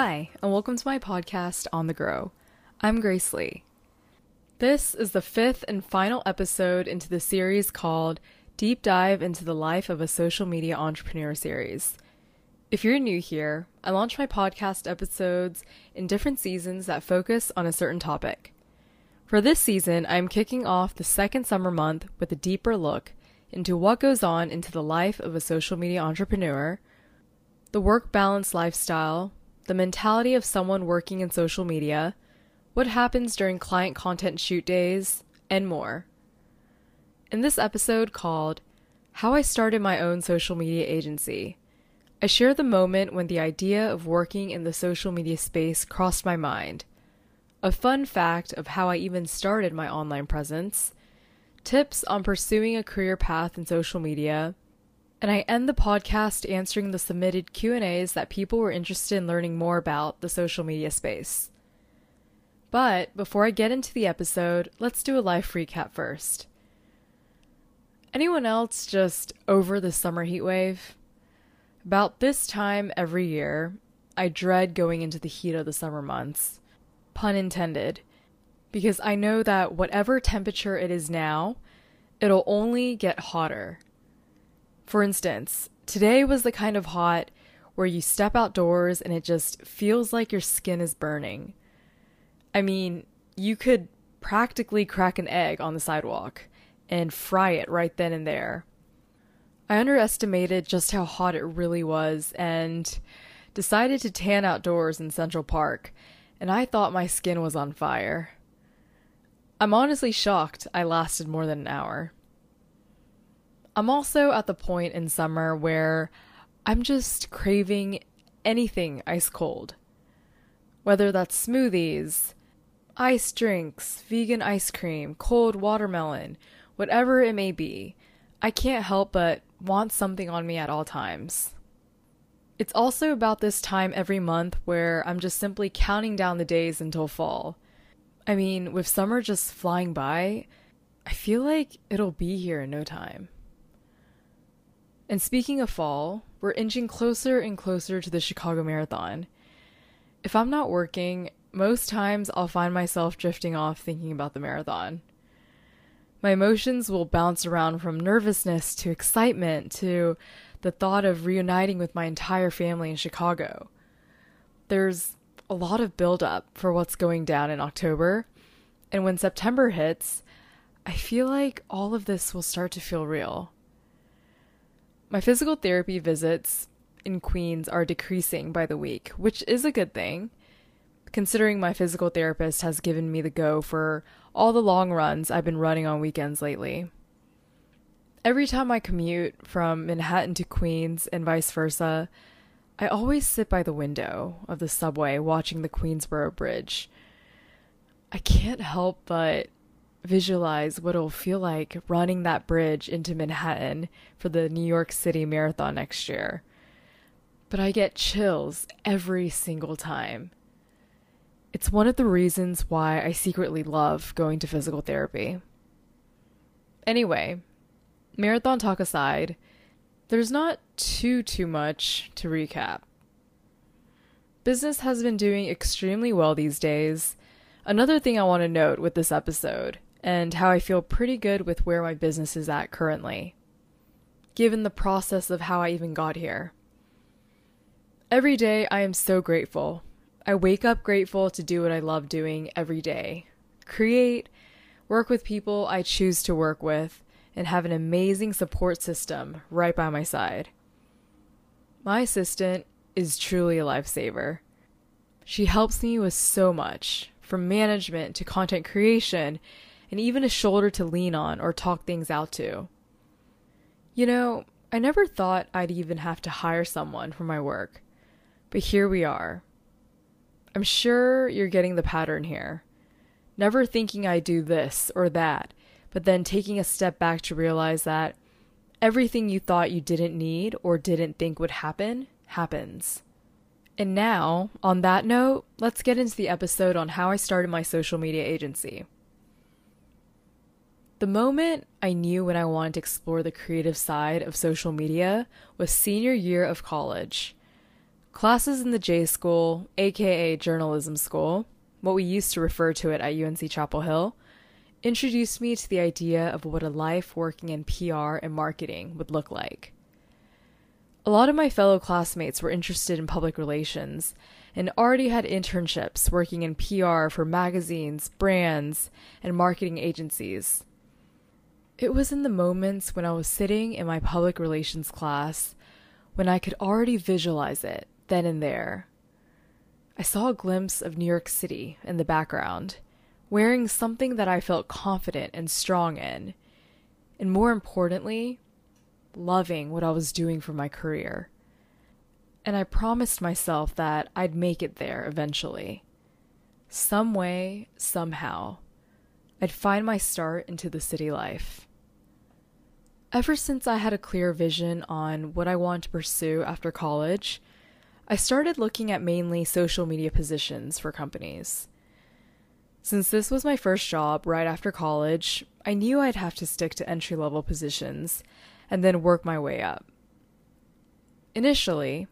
Hi, and welcome to my podcast, On the Grow. I'm Grace Lee. This is the fifth and final episode into the series called Deep Dive into the Life of a Social Media Entrepreneur series. If you're new here, I launch my podcast episodes in different seasons that focus on a certain topic. For this season, I am kicking off the second summer month with a deeper look into what goes on into the life of a social media entrepreneur, the work balance lifestyle, the mentality of someone working in social media, what happens during client content shoot days, and more. In this episode called How I Started My Own Social Media Agency, I share the moment when the idea of working in the social media space crossed my mind, a fun fact of how I even started my online presence, tips on pursuing a career path in social media, and I end the podcast answering the submitted Q&As that people were interested in learning more about the social media space. But before I get into the episode, let's do a life recap first. Anyone else just over the summer heat wave? About this time every year, I dread going into the heat of the summer months. Pun intended. Because I know that whatever temperature it is now, it'll only get hotter for instance, today was the kind of hot where you step outdoors and it just feels like your skin is burning. I mean, you could practically crack an egg on the sidewalk and fry it right then and there. I underestimated just how hot it really was and decided to tan outdoors in Central Park, and I thought my skin was on fire. I'm honestly shocked I lasted more than an hour. I'm also at the point in summer where I'm just craving anything ice cold. Whether that's smoothies, ice drinks, vegan ice cream, cold watermelon, whatever it may be, I can't help but want something on me at all times. It's also about this time every month where I'm just simply counting down the days until fall. I mean, with summer just flying by, I feel like it'll be here in no time. And speaking of fall, we're inching closer and closer to the Chicago Marathon. If I'm not working, most times I'll find myself drifting off thinking about the marathon. My emotions will bounce around from nervousness to excitement to the thought of reuniting with my entire family in Chicago. There's a lot of buildup for what's going down in October, and when September hits, I feel like all of this will start to feel real. My physical therapy visits in Queens are decreasing by the week, which is a good thing, considering my physical therapist has given me the go for all the long runs I've been running on weekends lately. Every time I commute from Manhattan to Queens and vice versa, I always sit by the window of the subway watching the Queensboro Bridge. I can't help but visualize what it'll feel like running that bridge into Manhattan for the New York City Marathon next year. But I get chills every single time. It's one of the reasons why I secretly love going to physical therapy. Anyway, marathon talk aside, there's not too too much to recap. Business has been doing extremely well these days. Another thing I want to note with this episode and how I feel pretty good with where my business is at currently, given the process of how I even got here. Every day, I am so grateful. I wake up grateful to do what I love doing every day create, work with people I choose to work with, and have an amazing support system right by my side. My assistant is truly a lifesaver. She helps me with so much, from management to content creation and even a shoulder to lean on or talk things out to. You know, I never thought I'd even have to hire someone for my work, but here we are. I'm sure you're getting the pattern here. Never thinking I'd do this or that, but then taking a step back to realize that everything you thought you didn't need or didn't think would happen happens. And now, on that note, let's get into the episode on how I started my social media agency. The moment I knew when I wanted to explore the creative side of social media was senior year of college. Classes in the J School, aka Journalism School, what we used to refer to it at UNC Chapel Hill, introduced me to the idea of what a life working in PR and marketing would look like. A lot of my fellow classmates were interested in public relations and already had internships working in PR for magazines, brands, and marketing agencies. It was in the moments when I was sitting in my public relations class when I could already visualize it then and there. I saw a glimpse of New York City in the background wearing something that I felt confident and strong in, and more importantly, loving what I was doing for my career. And I promised myself that I'd make it there eventually. Some way, somehow, I'd find my start into the city life. Ever since I had a clear vision on what I wanted to pursue after college, I started looking at mainly social media positions for companies. Since this was my first job right after college, I knew I'd have to stick to entry level positions and then work my way up. Initially,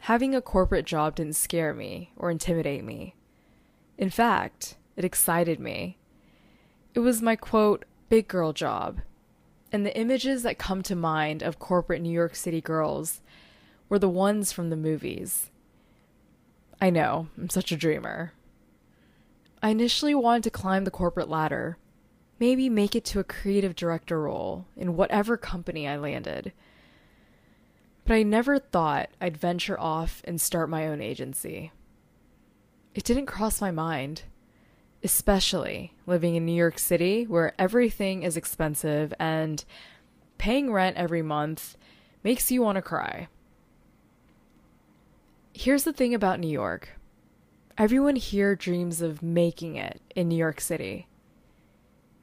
having a corporate job didn't scare me or intimidate me. In fact, it excited me. It was my quote, big girl job, and the images that come to mind of corporate New York City girls were the ones from the movies. I know, I'm such a dreamer. I initially wanted to climb the corporate ladder, maybe make it to a creative director role in whatever company I landed. But I never thought I'd venture off and start my own agency. It didn't cross my mind, especially living in New York City where everything is expensive and paying rent every month makes you want to cry. Here's the thing about New York Everyone here dreams of making it in New York City.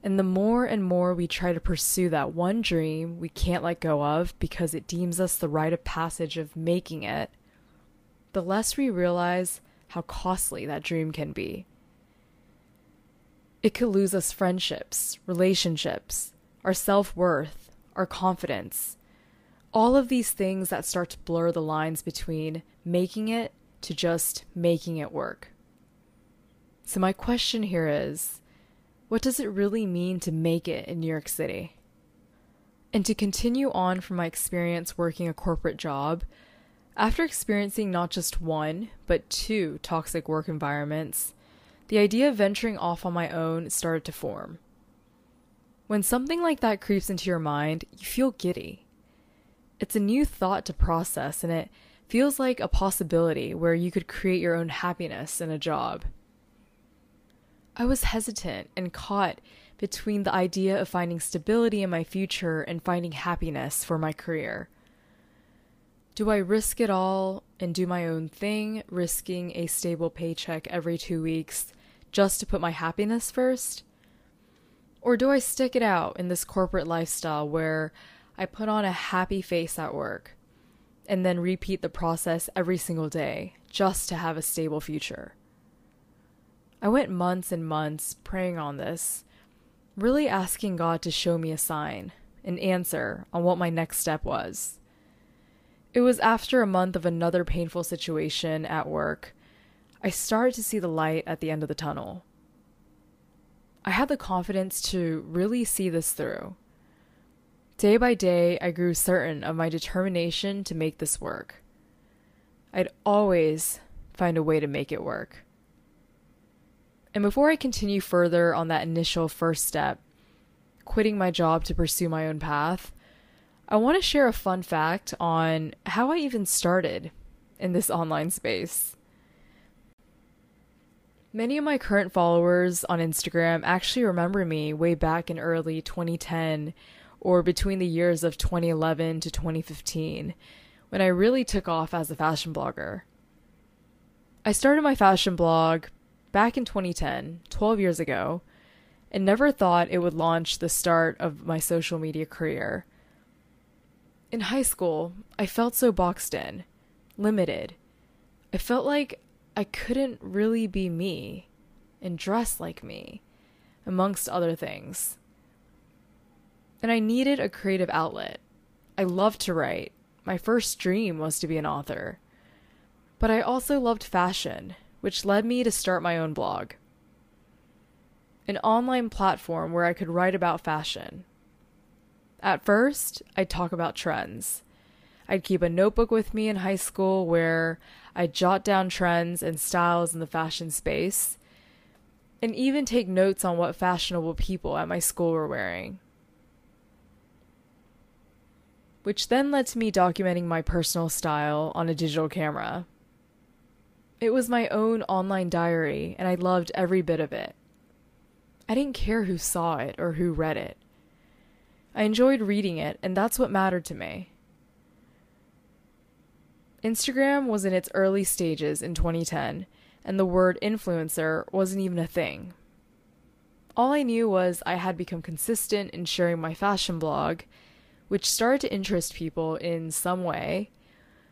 And the more and more we try to pursue that one dream we can't let go of because it deems us the rite of passage of making it, the less we realize how costly that dream can be. It could lose us friendships, relationships, our self worth, our confidence. All of these things that start to blur the lines between making it to just making it work. So, my question here is what does it really mean to make it in New York City? And to continue on from my experience working a corporate job, after experiencing not just one, but two toxic work environments, the idea of venturing off on my own started to form. When something like that creeps into your mind, you feel giddy. It's a new thought to process, and it feels like a possibility where you could create your own happiness in a job. I was hesitant and caught between the idea of finding stability in my future and finding happiness for my career. Do I risk it all and do my own thing, risking a stable paycheck every two weeks just to put my happiness first? Or do I stick it out in this corporate lifestyle where I put on a happy face at work, and then repeat the process every single day just to have a stable future. I went months and months praying on this, really asking God to show me a sign, an answer on what my next step was. It was after a month of another painful situation at work, I started to see the light at the end of the tunnel. I had the confidence to really see this through. Day by day, I grew certain of my determination to make this work. I'd always find a way to make it work. And before I continue further on that initial first step, quitting my job to pursue my own path, I want to share a fun fact on how I even started in this online space. Many of my current followers on Instagram actually remember me way back in early 2010 or between the years of 2011 to 2015, when I really took off as a fashion blogger. I started my fashion blog back in 2010, 12 years ago, and never thought it would launch the start of my social media career. In high school, I felt so boxed in, limited. I felt like I couldn't really be me and dress like me, amongst other things and I needed a creative outlet. I loved to write. My first dream was to be an author. But I also loved fashion, which led me to start my own blog. An online platform where I could write about fashion. At first, I'd talk about trends. I'd keep a notebook with me in high school where I'd jot down trends and styles in the fashion space, and even take notes on what fashionable people at my school were wearing. Which then led to me documenting my personal style on a digital camera. It was my own online diary, and I loved every bit of it. I didn't care who saw it or who read it. I enjoyed reading it, and that's what mattered to me. Instagram was in its early stages in 2010, and the word influencer wasn't even a thing. All I knew was I had become consistent in sharing my fashion blog, which started to interest people in some way,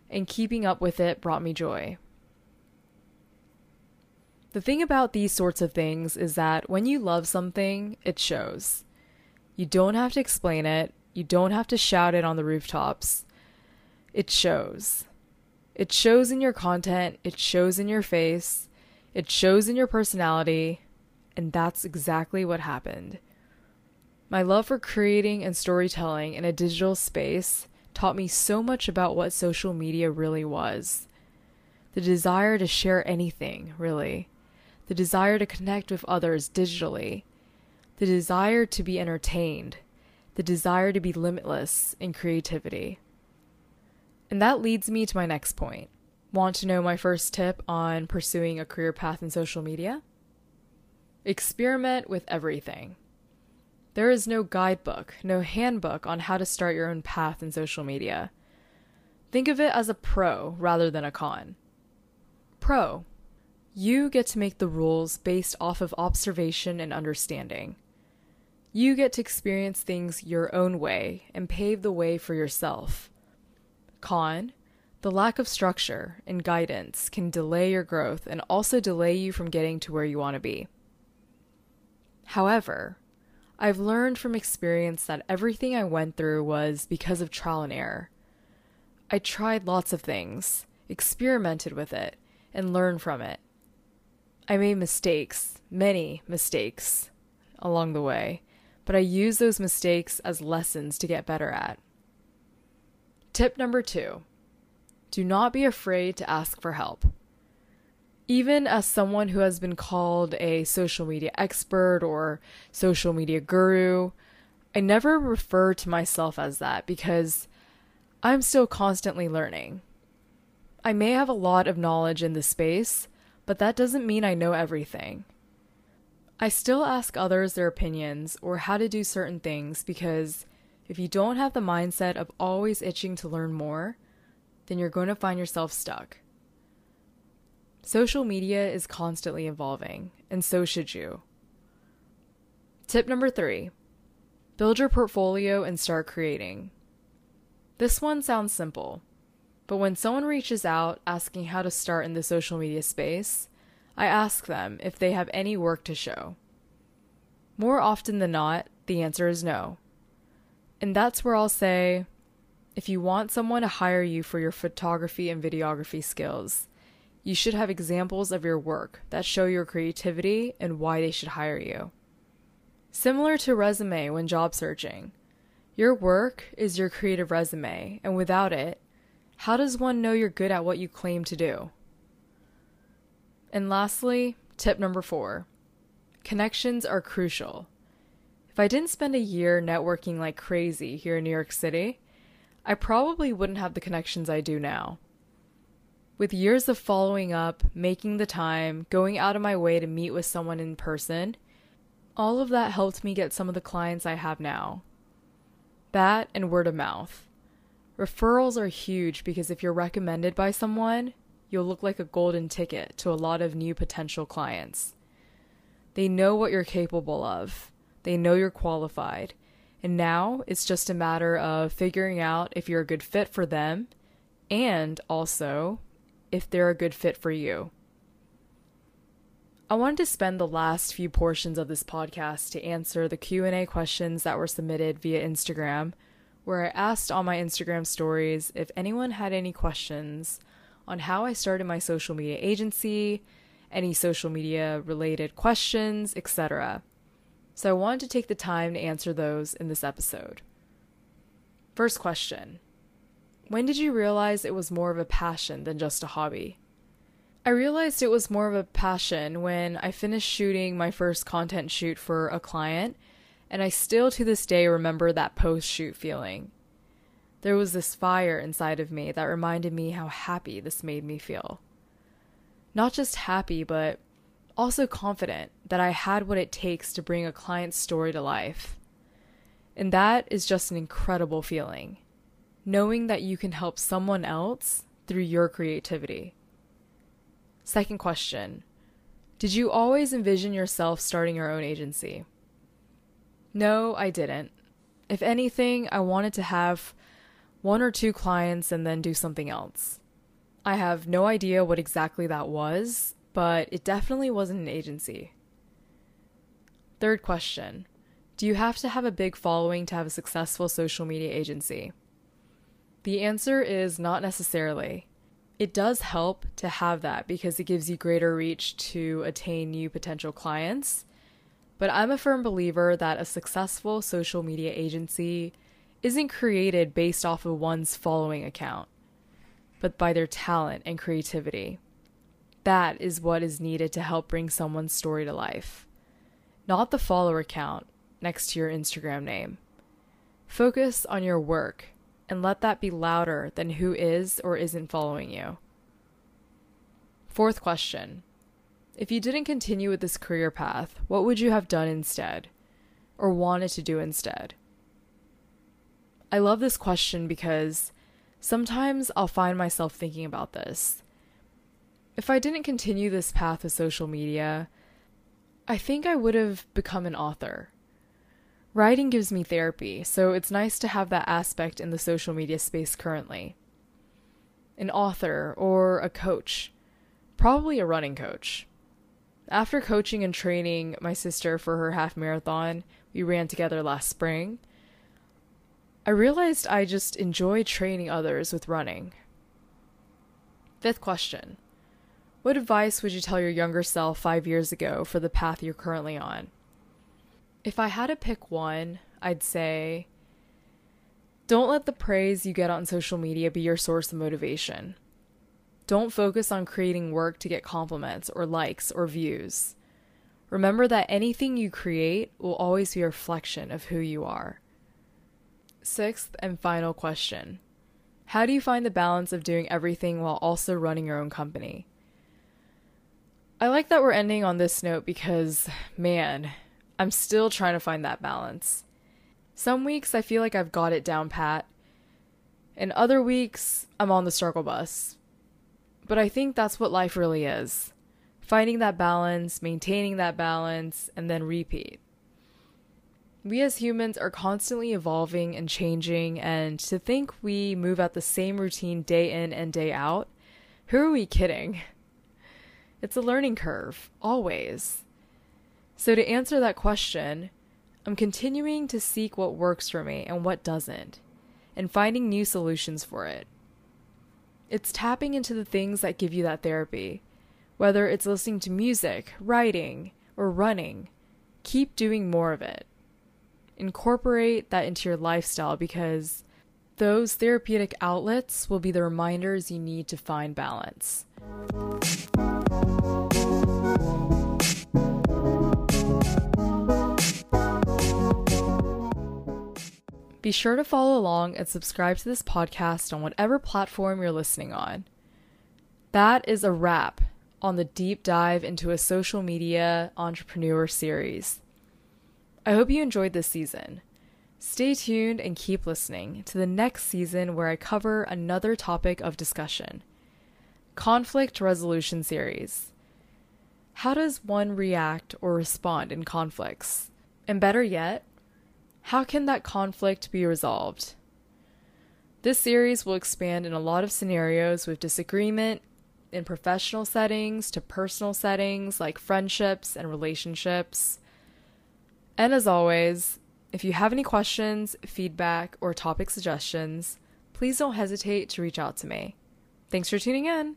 and keeping up with it brought me joy. The thing about these sorts of things is that when you love something, it shows. You don't have to explain it, you don't have to shout it on the rooftops. It shows. It shows in your content, it shows in your face, it shows in your personality, and that's exactly what happened. My love for creating and storytelling in a digital space taught me so much about what social media really was. The desire to share anything, really. The desire to connect with others digitally. The desire to be entertained. The desire to be limitless in creativity. And that leads me to my next point. Want to know my first tip on pursuing a career path in social media? Experiment with everything. There is no guidebook, no handbook on how to start your own path in social media. Think of it as a pro rather than a con. Pro. You get to make the rules based off of observation and understanding. You get to experience things your own way and pave the way for yourself. Con, the lack of structure and guidance can delay your growth and also delay you from getting to where you want to be. However, I've learned from experience that everything I went through was because of trial and error. I tried lots of things, experimented with it, and learned from it. I made mistakes, many mistakes, along the way, but I use those mistakes as lessons to get better at. Tip number two do not be afraid to ask for help. Even as someone who has been called a social media expert or social media guru, I never refer to myself as that because I'm still constantly learning. I may have a lot of knowledge in this space, but that doesn't mean I know everything. I still ask others their opinions or how to do certain things because if you don't have the mindset of always itching to learn more, then you're going to find yourself stuck. Social media is constantly evolving, and so should you. Tip number three build your portfolio and start creating. This one sounds simple, but when someone reaches out asking how to start in the social media space, I ask them if they have any work to show. More often than not, the answer is no. And that's where I'll say if you want someone to hire you for your photography and videography skills, you should have examples of your work that show your creativity and why they should hire you. Similar to resume when job searching, your work is your creative resume, and without it, how does one know you're good at what you claim to do? And lastly, tip number four connections are crucial. If I didn't spend a year networking like crazy here in New York City, I probably wouldn't have the connections I do now. With years of following up, making the time, going out of my way to meet with someone in person, all of that helped me get some of the clients I have now. That and word of mouth. Referrals are huge because if you're recommended by someone, you'll look like a golden ticket to a lot of new potential clients. They know what you're capable of they know you're qualified. And now it's just a matter of figuring out if you're a good fit for them and also if they're a good fit for you. I wanted to spend the last few portions of this podcast to answer the Q&A questions that were submitted via Instagram, where I asked on my Instagram stories if anyone had any questions on how I started my social media agency, any social media related questions, etc. So I wanted to take the time to answer those in this episode. First question When did you realize it was more of a passion than just a hobby? I realized it was more of a passion when I finished shooting my first content shoot for a client, and I still to this day remember that post shoot feeling. There was this fire inside of me that reminded me how happy this made me feel. Not just happy, but also confident that I had what it takes to bring a client's story to life. And that is just an incredible feeling, knowing that you can help someone else through your creativity. Second question Did you always envision yourself starting your own agency? No, I didn't. If anything, I wanted to have one or two clients and then do something else. I have no idea what exactly that was, but it definitely wasn't an agency. Third question Do you have to have a big following to have a successful social media agency? The answer is not necessarily. It does help to have that because it gives you greater reach to attain new potential clients. But I'm a firm believer that a successful social media agency isn't created based off of one's following account, but by their talent and creativity. That is what is needed to help bring someone's story to life, not the follower count next to your Instagram name. Focus on your work and let that be louder than who is or isn't following you. Fourth question If you didn't continue with this career path, what would you have done instead? Or wanted to do instead? I love this question because sometimes I'll find myself thinking about this. If I didn't continue this path of social media, I think I would have become an author. Writing gives me therapy, so it's nice to have that aspect in the social media space currently. An author or a coach, probably a running coach. After coaching and training my sister for her half marathon we ran together last spring, I realized I just enjoy training others with running. Fifth question What advice would you tell your younger self five years ago for the path you're currently on? If I had to pick one, I'd say don't let the praise you get on social media be your source of motivation. Don't focus on creating work to get compliments or likes or views. Remember that anything you create will always be a reflection of who you are. Sixth and final question How do you find the balance of doing everything while also running your own company? I like that we're ending on this note because, man, I'm still trying to find that balance. Some weeks I feel like I've got it down pat, and other weeks I'm on the struggle bus. But I think that's what life really is finding that balance, maintaining that balance, and then repeat we as humans are constantly evolving and changing, and to think we move at the same routine day in and day out, who are we kidding? It's a learning curve, always. So, to answer that question, I'm continuing to seek what works for me and what doesn't, and finding new solutions for it. It's tapping into the things that give you that therapy, whether it's listening to music, writing, or running. Keep doing more of it incorporate that into your lifestyle because those therapeutic outlets will be the reminders you need to find balance. Be sure to follow along and subscribe to this podcast on whatever platform you're listening on. That is a wrap on the deep dive into a social media entrepreneur series. I hope you enjoyed this season. Stay tuned and keep listening to the next season where I cover another topic of discussion Conflict Resolution Series. How does one react or respond in conflicts? And better yet, how can that conflict be resolved? This series will expand in a lot of scenarios with disagreement in professional settings to personal settings like friendships and relationships. And as always, if you have any questions, feedback, or topic suggestions, please don't hesitate to reach out to me. Thanks for tuning in.